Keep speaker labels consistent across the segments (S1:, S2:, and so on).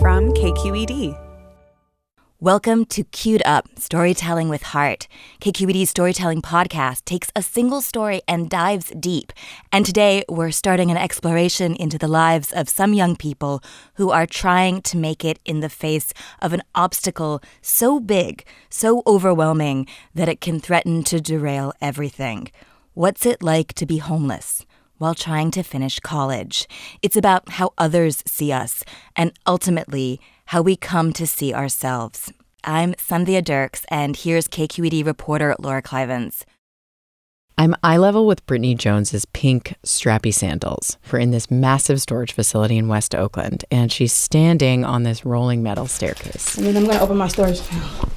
S1: from KQED.
S2: Welcome to Queued Up Storytelling with Heart. KQED's storytelling podcast takes a single story and dives deep. And today we're starting an exploration into the lives of some young people who are trying to make it in the face of an obstacle so big, so overwhelming, that it can threaten to derail everything. What's it like to be homeless? While trying to finish college. It's about how others see us and ultimately how we come to see ourselves. I'm Sandhya Dirks, and here's KQED reporter Laura Klivans.
S3: I'm eye level with Brittany Jones's pink strappy sandals. We're in this massive storage facility in West Oakland, and she's standing on this rolling metal staircase.
S4: And then I'm gonna open my storage now.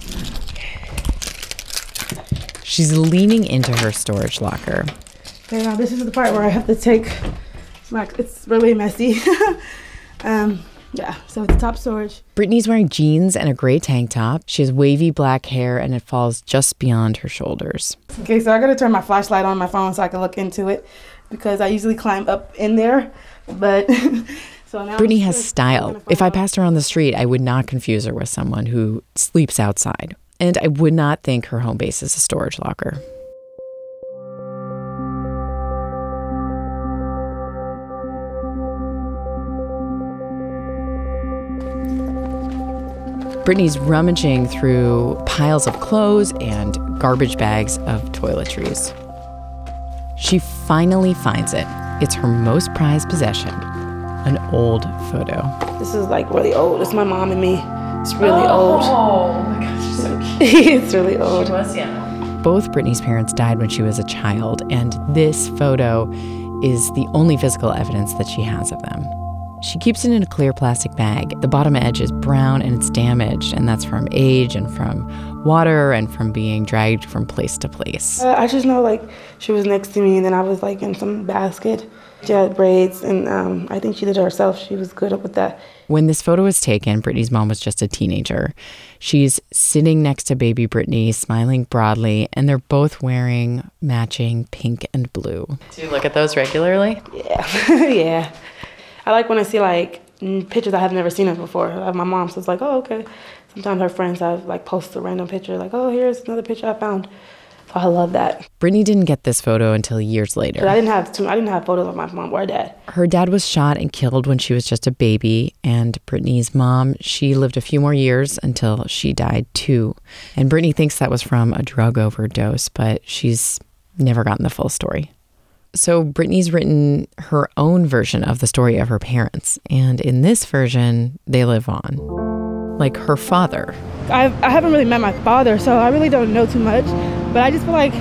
S3: She's leaning into her storage locker.
S4: Okay, now this is the part where I have to take. My, it's really messy. um, yeah, so it's top storage.
S3: Brittany's wearing jeans and a gray tank top. She has wavy black hair and it falls just beyond her shoulders.
S4: Okay, so I gotta turn my flashlight on my phone so I can look into it because I usually climb up in there, but. so now
S3: Brittany has style. If I passed her on the street, I would not confuse her with someone who sleeps outside. And I would not think her home base is a storage locker. Brittany's rummaging through piles of clothes and garbage bags of toiletries. She finally finds it. It's her most prized possession an old photo.
S4: This is like really old. It's my mom and me. It's really
S5: oh,
S4: old.
S5: Oh my gosh, she's so cute.
S4: it's really old.
S5: She was young.
S3: Both Brittany's parents died when she was a child, and this photo is the only physical evidence that she has of them. She keeps it in a clear plastic bag. The bottom edge is brown and it's damaged, and that's from age and from water and from being dragged from place to place.
S4: Uh, I just know like she was next to me, and then I was like in some basket. She had braids, and um, I think she did it herself. She was good with that.
S3: When this photo was taken, Brittany's mom was just a teenager. She's sitting next to baby Brittany, smiling broadly, and they're both wearing matching pink and blue.
S5: Do you look at those regularly?
S4: Yeah, yeah. I like when I see like pictures I have never seen of before. Like my mom says like, oh okay. Sometimes her friends have like post a random picture like, oh here's another picture I found. So I love that.
S3: Brittany didn't get this photo until years
S4: But I didn't have too, I didn't have photos of my mom or dad.
S3: Her dad was shot and killed when she was just a baby, and Brittany's mom, she lived a few more years until she died too. And Brittany thinks that was from a drug overdose, but she's never gotten the full story. So Brittany's written her own version of the story of her parents, and in this version, they live on. Like her father.
S4: I, I haven't really met my father, so I really don't know too much. But I just feel like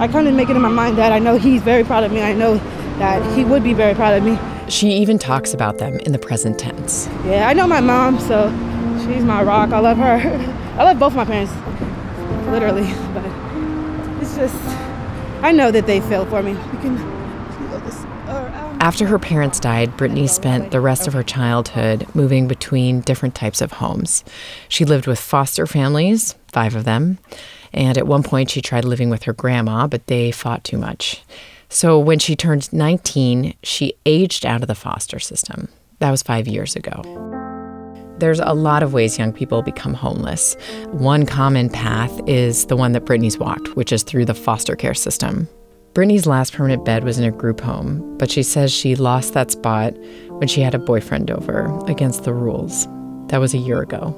S4: I kind of make it in my mind that I know he's very proud of me. I know that he would be very proud of me.
S3: She even talks about them in the present tense.
S4: Yeah, I know my mom, so she's my rock. I love her. I love both my parents, literally. But it's just, I know that they feel for me.
S3: After her parents died, Brittany spent the rest of her childhood moving between different types of homes. She lived with foster families, five of them, and at one point she tried living with her grandma, but they fought too much. So when she turned 19, she aged out of the foster system. That was five years ago. There's a lot of ways young people become homeless. One common path is the one that Brittany's walked, which is through the foster care system. Brittany's last permanent bed was in a group home, but she says she lost that spot when she had a boyfriend over against the rules. That was a year ago.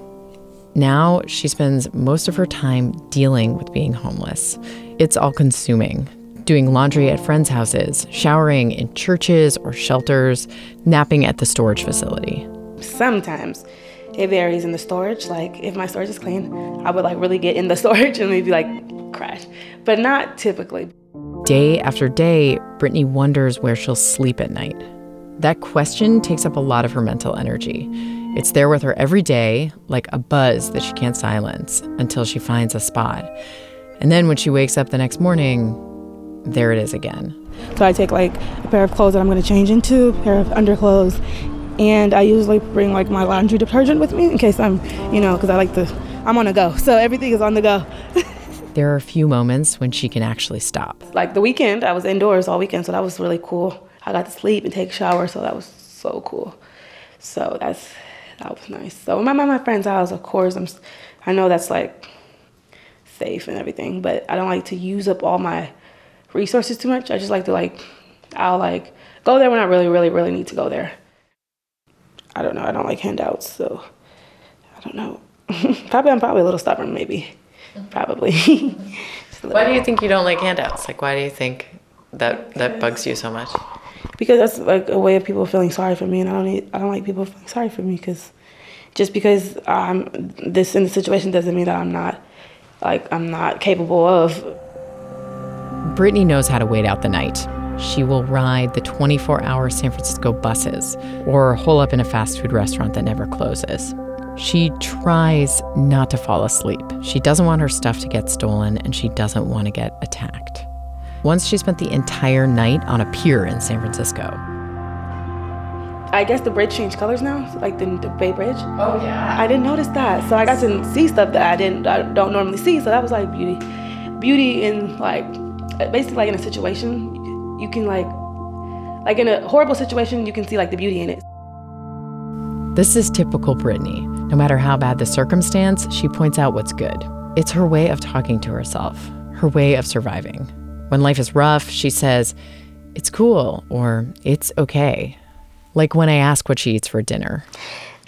S3: Now she spends most of her time dealing with being homeless. It's all consuming. Doing laundry at friends' houses, showering in churches or shelters, napping at the storage facility.
S4: sometimes it varies in the storage. Like if my storage is clean, I would like really get in the storage and maybe like crash, but not typically.
S3: Day after day, Brittany wonders where she'll sleep at night. That question takes up a lot of her mental energy. It's there with her every day, like a buzz that she can't silence until she finds a spot. And then when she wakes up the next morning, there it is again.
S4: So I take like a pair of clothes that I'm going to change into, a pair of underclothes, and I usually bring like my laundry detergent with me in case I'm, you know, because I like to, I'm on the go. So everything is on the go.
S3: There are a few moments when she can actually stop.
S4: like the weekend, I was indoors all weekend, so that was really cool. I got to sleep and take a shower, so that was so cool. So that's that was nice. So when I'm at my friend's house, of course, I'm, I know that's like safe and everything, but I don't like to use up all my resources too much. I just like to like, I'll like go there when I really, really, really need to go there. I don't know. I don't like handouts, so I don't know. probably I'm probably a little stubborn, maybe. Probably.
S6: why do you think you don't like handouts? Like, why do you think that that bugs you so much?
S4: Because that's like a way of people feeling sorry for me, and I don't need, I don't like people feeling sorry for me because just because I'm this in the situation doesn't mean that I'm not like I'm not capable of.
S3: Brittany knows how to wait out the night. She will ride the 24 hour San Francisco buses or hole up in a fast food restaurant that never closes. She tries not to fall asleep. She doesn't want her stuff to get stolen and she doesn't want to get attacked. Once she spent the entire night on a pier in San Francisco.
S4: I guess the bridge changed colors now, like the, the Bay Bridge.
S6: Oh yeah.
S4: I didn't notice that, so I got to see stuff that I didn't, I don't normally see. So that was like beauty, beauty in like, basically like in a situation, you can like, like in a horrible situation, you can see like the beauty in it.
S3: This is typical Brittany. No matter how bad the circumstance, she points out what's good. It's her way of talking to herself, her way of surviving. When life is rough, she says, it's cool or it's okay. Like when I ask what she eats for dinner.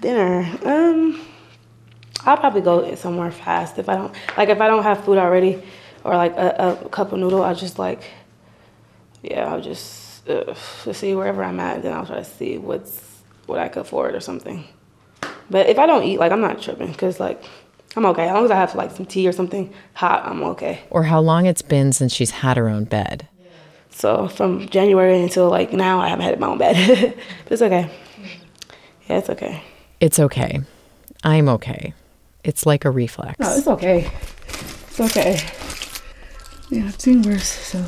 S4: Dinner, um, I'll probably go somewhere fast if I don't like if I don't have food already, or like a, a cup of noodle. I just like, yeah, I'll just uh, see wherever I'm at. Then I'll try to see what's what I could afford or something. But if I don't eat, like I'm not tripping because like I'm okay. As long as I have like some tea or something hot, I'm okay.
S3: Or how long it's been since she's had her own bed.
S4: So from January until like now, I haven't had my own bed. but it's okay. Yeah, it's okay.
S3: It's okay. I'm okay. It's like a reflex.
S4: No, it's okay. It's okay. Yeah, I've seen worse, so.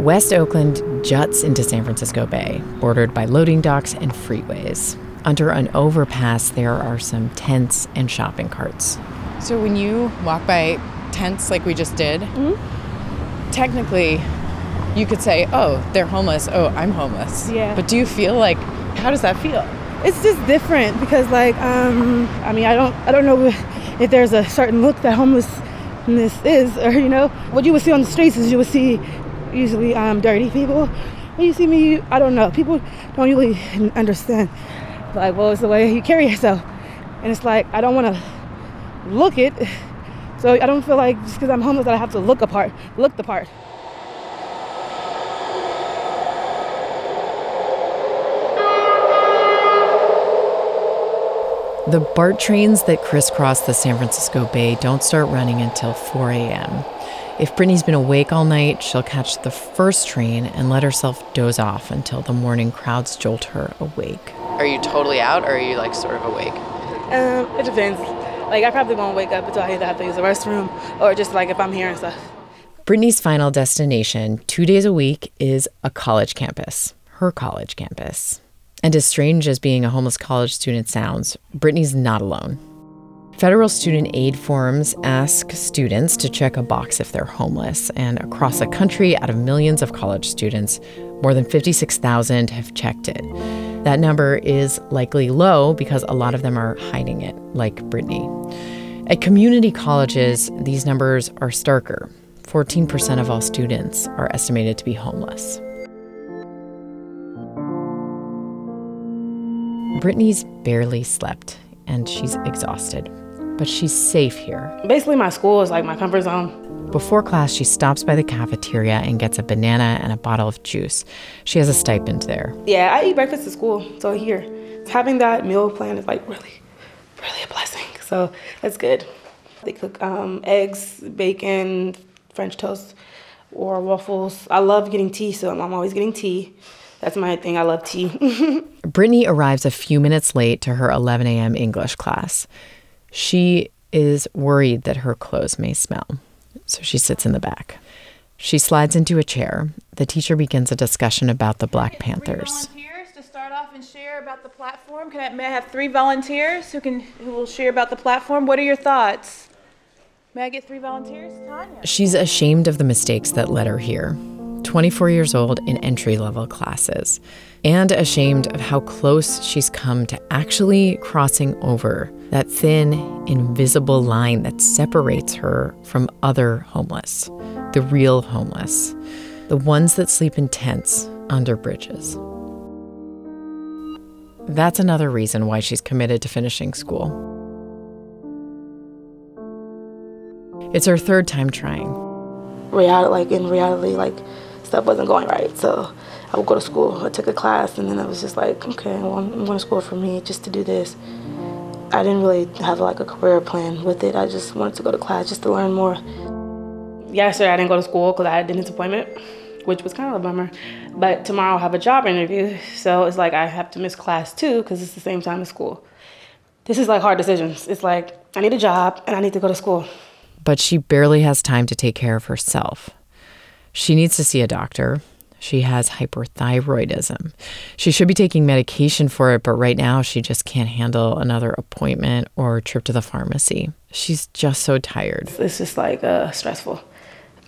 S3: West Oakland juts into San Francisco Bay, bordered by loading docks and freeways. Under an overpass, there are some tents and shopping carts.
S7: So when you walk by tents like we just did, mm-hmm. technically you could say, oh, they're homeless. Oh, I'm homeless.
S4: Yeah.
S7: But do you feel like, how does that feel?
S4: It's just different because, like, um, I mean, I don't, I don't know if there's a certain look that homelessness is, or you know, what you would see on the streets is you would see usually um, dirty people. When you see me, I don't know. People don't really understand like, well, it's the way you carry yourself. And it's like, I don't want to look it. So I don't feel like just because I'm homeless that I have to look apart, look the part.
S3: The BART trains that crisscross the San Francisco Bay don't start running until 4 a.m. If Brittany's been awake all night, she'll catch the first train and let herself doze off until the morning crowds jolt her awake.
S6: Are you totally out or are you like sort of awake?
S4: Um, it depends. Like I probably won't wake up until I either have to use the restroom or just like if I'm here and stuff.
S3: Brittany's final destination, two days a week, is a college campus, her college campus. And as strange as being a homeless college student sounds, Brittany's not alone. Federal student aid forms ask students to check a box if they're homeless, and across the country, out of millions of college students, more than 56,000 have checked it. That number is likely low because a lot of them are hiding it, like Brittany. At community colleges, these numbers are starker. 14% of all students are estimated to be homeless. Brittany's barely slept, and she's exhausted but she's safe here.
S4: Basically, my school is like my comfort zone.
S3: Before class, she stops by the cafeteria and gets a banana and a bottle of juice. She has a stipend there.
S4: Yeah, I eat breakfast at school, so here. Having that meal plan is like really, really a blessing. So that's good. They cook um, eggs, bacon, French toast, or waffles. I love getting tea, so I'm always getting tea. That's my thing. I love tea.
S3: Brittany arrives a few minutes late to her 11 a.m. English class. She is worried that her clothes may smell, so she sits in the back. She slides into a chair. The teacher begins a discussion about the Black Panthers.
S8: To start off and share about the platform. Can I, may I have three volunteers who can who will share about the platform? What are your thoughts? May I get three volunteers? Tanya.
S3: She's ashamed of the mistakes that led her here. 24 years old in entry level classes, and ashamed of how close she's come to actually crossing over that thin, invisible line that separates her from other homeless, the real homeless, the ones that sleep in tents under bridges. That's another reason why she's committed to finishing school. It's her third time trying.
S4: reality, like in reality, like stuff wasn't going right. So I would go to school. I took a class, and then I was just like, okay, well, I'm going to school for me just to do this. I didn't really have like a career plan with it. I just wanted to go to class just to learn more. Yesterday I didn't go to school because I had a dentist appointment, which was kind of a bummer. But tomorrow I'll have a job interview, so it's like I have to miss class too because it's the same time as school. This is like hard decisions. It's like I need a job and I need to go to school.
S3: but she barely has time to take care of herself. She needs to see a doctor. She has hyperthyroidism. She should be taking medication for it, but right now she just can't handle another appointment or trip to the pharmacy. She's just so tired.
S4: It's just like uh, stressful.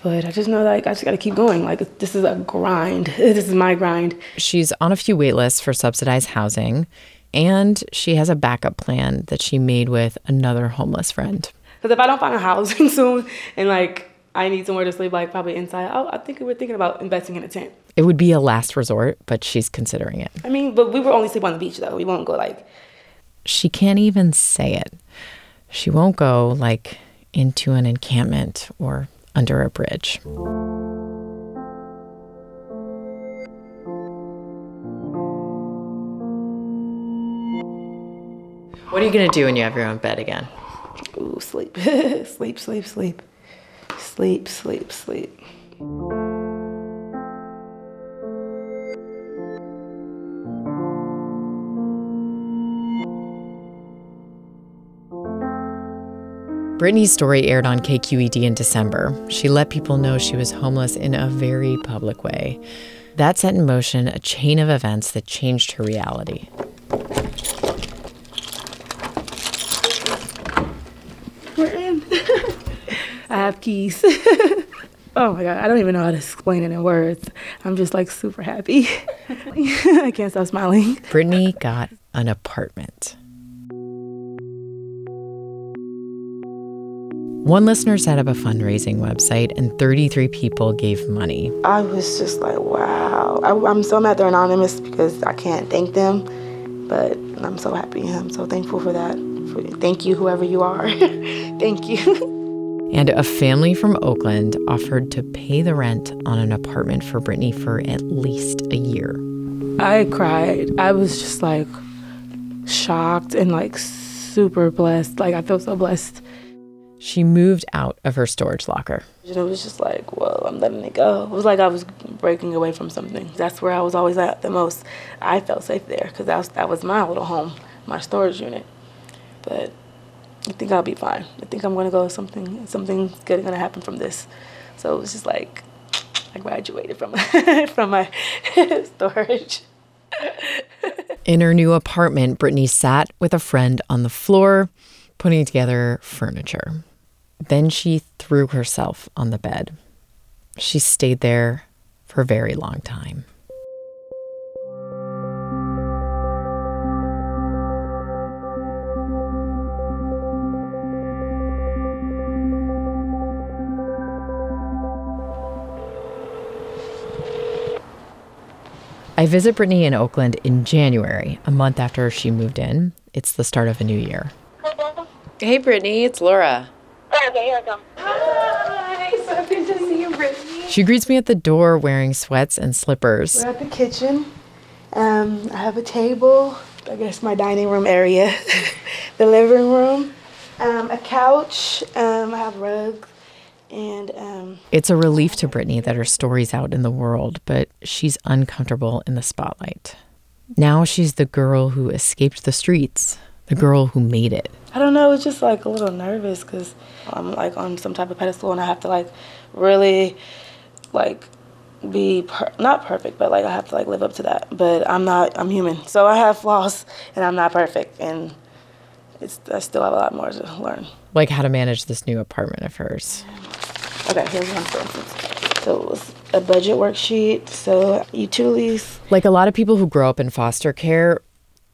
S4: But I just know that like, I just got to keep going. Like this is a grind. This is my grind.
S3: She's on a few wait lists for subsidized housing, and she has a backup plan that she made with another homeless friend.
S4: Because if I don't find a housing soon and like I need somewhere to sleep, like probably inside, oh, I think we're thinking about investing in a tent.
S3: It would be a last resort, but she's considering it.
S4: I mean, but we will only sleep on the beach though. We won't go like
S3: She can't even say it. She won't go like into an encampment or under a bridge.
S5: What are you gonna do when you have your own bed again?
S4: ooh sleep, sleep, sleep, sleep, sleep, sleep, sleep.
S3: Brittany's story aired on KQED in December. She let people know she was homeless in a very public way. That set in motion a chain of events that changed her reality.
S4: We're in. I have keys. oh my god, I don't even know how to explain it in words. I'm just like super happy. I can't stop smiling.
S3: Brittany got an apartment. One listener set up a fundraising website and 33 people gave money.
S4: I was just like, wow. I, I'm so mad they're anonymous because I can't thank them, but I'm so happy. I'm so thankful for that. For, thank you, whoever you are. thank you.
S3: And a family from Oakland offered to pay the rent on an apartment for Brittany for at least a year.
S4: I cried. I was just like shocked and like super blessed. Like I feel so blessed.
S3: She moved out of her storage locker.
S4: It was just like, well, I'm letting it go. It was like I was breaking away from something. That's where I was always at the most. I felt safe there because that was, that was my little home, my storage unit. But I think I'll be fine. I think I'm gonna go. Something something's good gonna happen from this. So it was just like I graduated from from my storage.
S3: In her new apartment, Brittany sat with a friend on the floor, putting together furniture. Then she threw herself on the bed. She stayed there for a very long time. I visit Brittany in Oakland in January, a month after she moved in. It's the start of a new year.
S5: Hey, Brittany, it's Laura.
S3: She greets me at the door wearing sweats and slippers.
S4: We're at the kitchen. Um, I have a table. I guess my dining room area, the living room, um, a couch. Um, I have rugs, and um,
S3: It's a relief to Brittany that her story's out in the world, but she's uncomfortable in the spotlight. Now she's the girl who escaped the streets, the girl who made it.
S4: I don't know. It's just like a little nervous because I'm like on some type of pedestal, and I have to like really like be per- not perfect, but like I have to like live up to that. But I'm not. I'm human, so I have flaws, and I'm not perfect. And it's I still have a lot more to learn.
S3: Like how to manage this new apartment of hers.
S4: Okay, here's one for instance. So it was a budget worksheet. So utilities.
S3: Like a lot of people who grow up in foster care,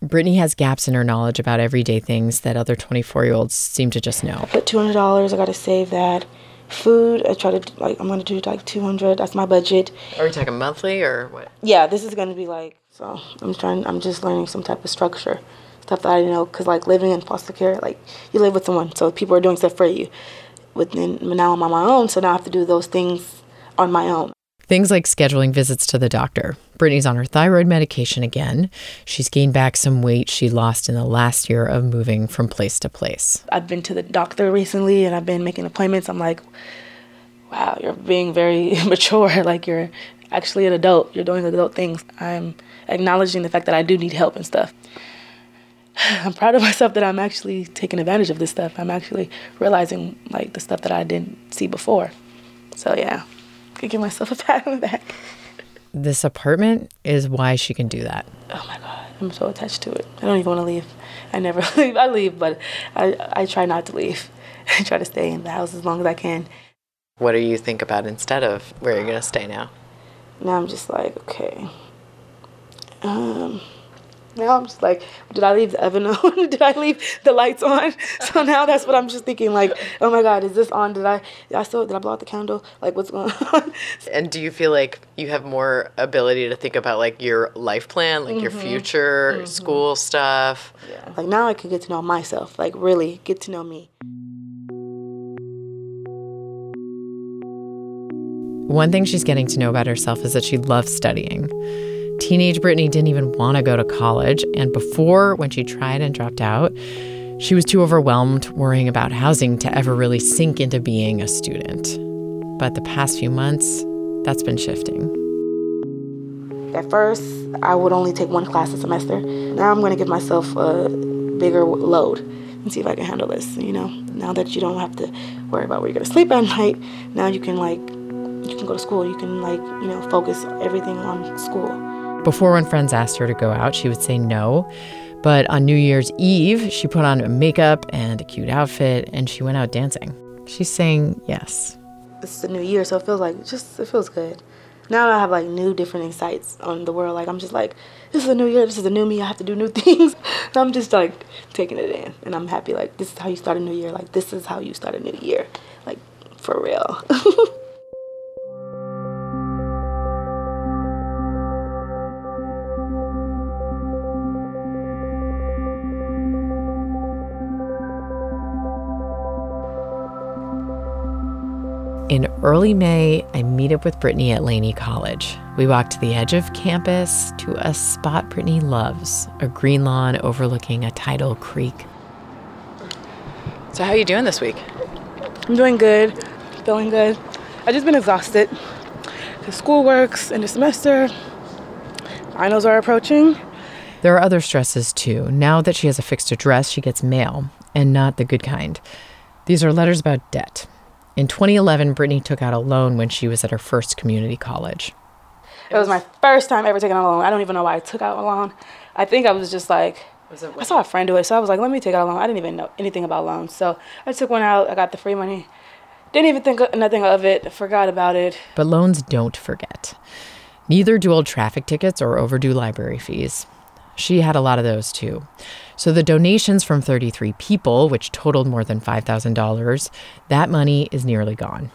S3: Brittany has gaps in her knowledge about everyday things that other 24 year olds seem to just know.
S4: I Put two hundred dollars. I got to save that. Food. I try to like. I'm gonna do like two hundred. That's my budget.
S5: Are we talking monthly or what?
S4: Yeah, this is gonna be like. So I'm trying. I'm just learning some type of structure, stuff that I didn't know. Cause like living in foster care, like you live with someone, so people are doing stuff for you. Within now I'm on my own, so now I have to do those things on my own.
S3: Things like scheduling visits to the doctor. Brittany's on her thyroid medication again. She's gained back some weight she lost in the last year of moving from place to place.
S4: I've been to the doctor recently, and I've been making appointments. I'm like, wow, you're being very mature. Like you're actually an adult. You're doing adult things. I'm acknowledging the fact that I do need help and stuff. I'm proud of myself that I'm actually taking advantage of this stuff. I'm actually realizing like the stuff that I didn't see before. So yeah, could give myself a pat on the back.
S3: This apartment is why she can do that.
S4: Oh my god, I'm so attached to it. I don't even want to leave. I never leave. I leave, but I I try not to leave. I try to stay in the house as long as I can.
S5: What do you think about instead of where you're gonna stay now?
S4: Now I'm just like, okay. Um, now I'm just like, did I leave the oven on? did I leave the lights on? So now that's what I'm just thinking. Like, oh my God, is this on? Did I? I still? Did I blow out the candle? Like, what's going on?
S5: And do you feel like you have more ability to think about like your life plan, like your mm-hmm. future, mm-hmm. school stuff?
S4: yeah. Like now I can get to know myself. Like really get to know me.
S3: One thing she's getting to know about herself is that she loves studying. Teenage Brittany didn't even want to go to college, and before, when she tried and dropped out, she was too overwhelmed worrying about housing to ever really sink into being a student. But the past few months, that's been shifting.
S4: At first, I would only take one class a semester. Now I'm going to give myself a bigger load and see if I can handle this. You know, now that you don't have to worry about where you're going to sleep at night, now you can like you can go to school. You can like you know focus everything on school.
S3: Before, when friends asked her to go out, she would say no. But on New Year's Eve, she put on makeup and a cute outfit and she went out dancing. She's saying yes.
S4: It's the new year, so it feels like just it feels good. Now I have like new different insights on the world. Like I'm just like, this is a new year. This is a new me. I have to do new things. I'm just like taking it in, and I'm happy. Like this is how you start a new year. Like this is how you start a new year. Like for real.
S3: In early May, I meet up with Brittany at Laney College. We walk to the edge of campus to a spot Brittany loves, a green lawn overlooking a tidal creek.
S5: So how are you doing this week?
S9: I'm doing good, feeling good. I just been exhausted. The school works in the semester. Finals are approaching.
S3: There are other stresses too. Now that she has a fixed address, she gets mail, and not the good kind. These are letters about debt. In 2011, Brittany took out a loan when she was at her first community college.
S9: It was my first time ever taking a loan. I don't even know why I took out a loan. I think I was just like, I saw a friend do it, so I was like, let me take out a loan. I didn't even know anything about loans, so I took one out. I got the free money. Didn't even think of, nothing of it. Forgot about it.
S3: But loans don't forget. Neither do old traffic tickets or overdue library fees. She had a lot of those too. So the donations from 33 people, which totaled more than $5,000, that money is nearly gone.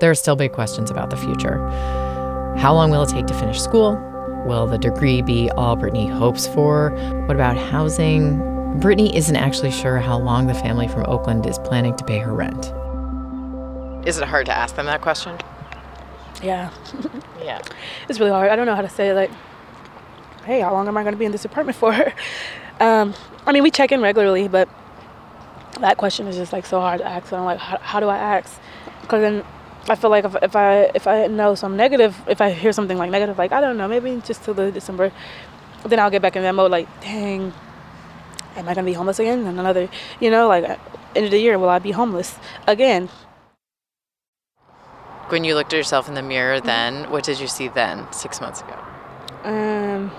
S3: There are still big questions about the future. How long will it take to finish school? Will the degree be all Brittany hopes for? What about housing? Brittany isn't actually sure how long the family from Oakland is planning to pay her rent.
S5: Is it hard to ask them that question?
S9: Yeah,
S5: Yeah.
S9: it's really hard. I don't know how to say it. like, hey, how long am I going to be in this apartment for? um, I mean, we check in regularly, but that question is just like so hard to ask. And I'm like, how, how do I ask? Because then I feel like if, if I if I know some negative, if I hear something like negative, like I don't know, maybe just till the December, then I'll get back in that mode. Like, dang, am I gonna be homeless again? And another, you know, like end of the year, will I be homeless again?
S5: When you looked at yourself in the mirror then, what did you see then, six months ago?
S9: Um,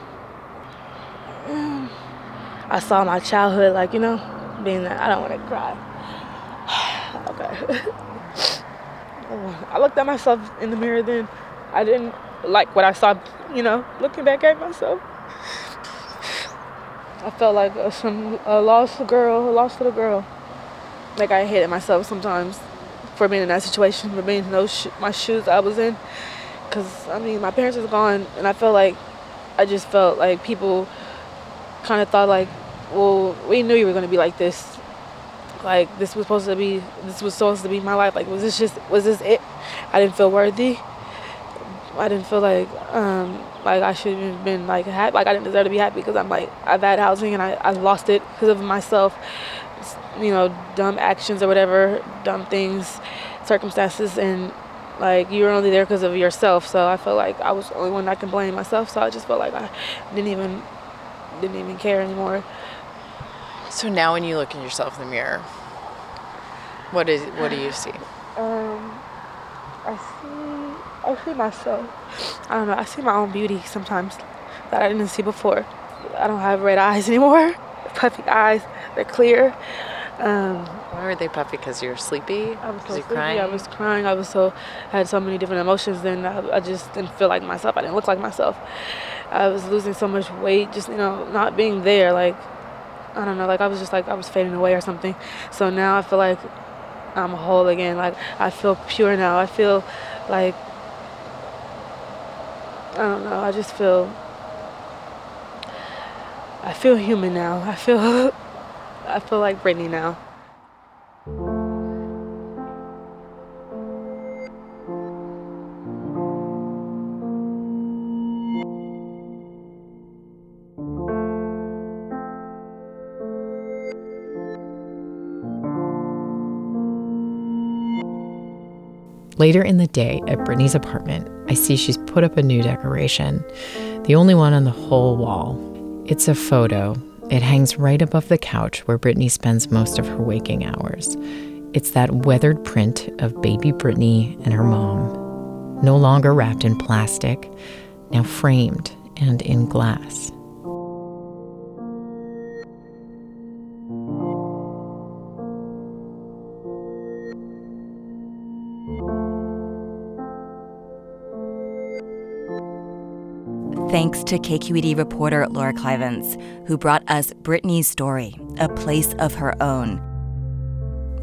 S9: I saw my childhood, like you know,
S4: being that I don't want to cry. okay. I looked at myself in the mirror then. I didn't like what I saw, you know, looking back at myself. I felt like a, some a lost girl, a lost little girl. Like I hated myself sometimes for being in that situation, for being in those sh- my shoes I was in. Cause I mean, my parents was gone, and I felt like I just felt like people kind of thought like, well, we knew you were gonna be like this. Like this was supposed to be, this was supposed to be my life. Like was this just, was this it? I didn't feel worthy. I didn't feel like um, like I should have been like happy. Like I didn't deserve to be happy because I'm like I've had housing and I, I lost it because of myself. You know, dumb actions or whatever, dumb things, circumstances, and like you were only there because of yourself. So I felt like I was the only one that can blame myself. So I just felt like I didn't even didn't even care anymore.
S5: So now when you look at yourself in the mirror, what is what do you see?
S4: Um, I see I see myself. I don't know. I see my own beauty sometimes that I didn't see before. I don't have red eyes anymore. Puffy eyes. They're clear. Um,
S5: Why were they puffy? Because you're sleepy?
S4: I was so sleepy.
S5: crying?
S4: I was crying. I was so I had so many different emotions. Then I, I just didn't feel like myself. I didn't look like myself. I was losing so much weight. Just you know, not being there. Like I don't know. Like I was just like I was fading away or something. So now I feel like I'm whole again. Like I feel pure now. I feel like I don't know. I just feel. I feel human now. I feel. I feel like Brittany now.
S3: Later in the day at Brittany's apartment, I see she's put up a new decoration, the only one on the whole wall. It's a photo. It hangs right above the couch where Brittany spends most of her waking hours. It's that weathered print of baby Brittany and her mom, no longer wrapped in plastic, now framed and in glass.
S2: Thanks to KQED reporter Laura Klivans, who brought us Brittany's story, A Place of Her Own.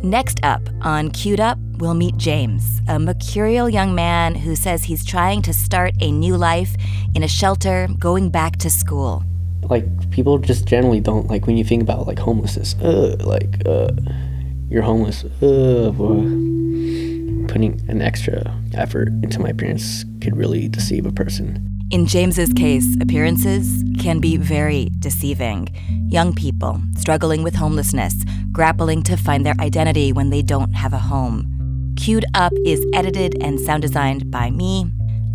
S2: Next up on Queued Up, we'll meet James, a mercurial young man who says he's trying to start a new life in a shelter going back to school.
S10: like people just generally don't like when you think about like homelessness uh like uh you're homeless uh boy. putting an extra effort into my appearance could really deceive a person
S2: In James's case, appearances can be very deceiving. Young people struggling with homelessness, grappling to find their identity when they don't have a home. Queued Up is edited and sound designed by me.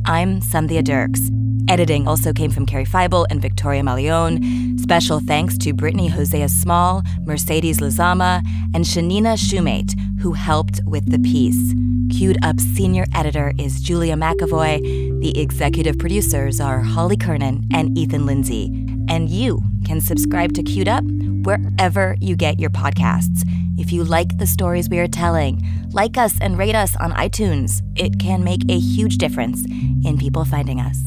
S2: I'm Sandhya Dirks. Editing also came from Carrie Feibel and Victoria Mauleón. Special thanks to Brittany Hosea Small, Mercedes Lazama, and Shanina Shumate, who helped with the piece. Queued Up's senior editor is Julia McAvoy. The executive producers are Holly Kernan and Ethan Lindsey. And you can subscribe to Queued Up wherever you get your podcasts. If you like the stories we are telling, like us and rate us on iTunes. It can make a huge difference in people finding us.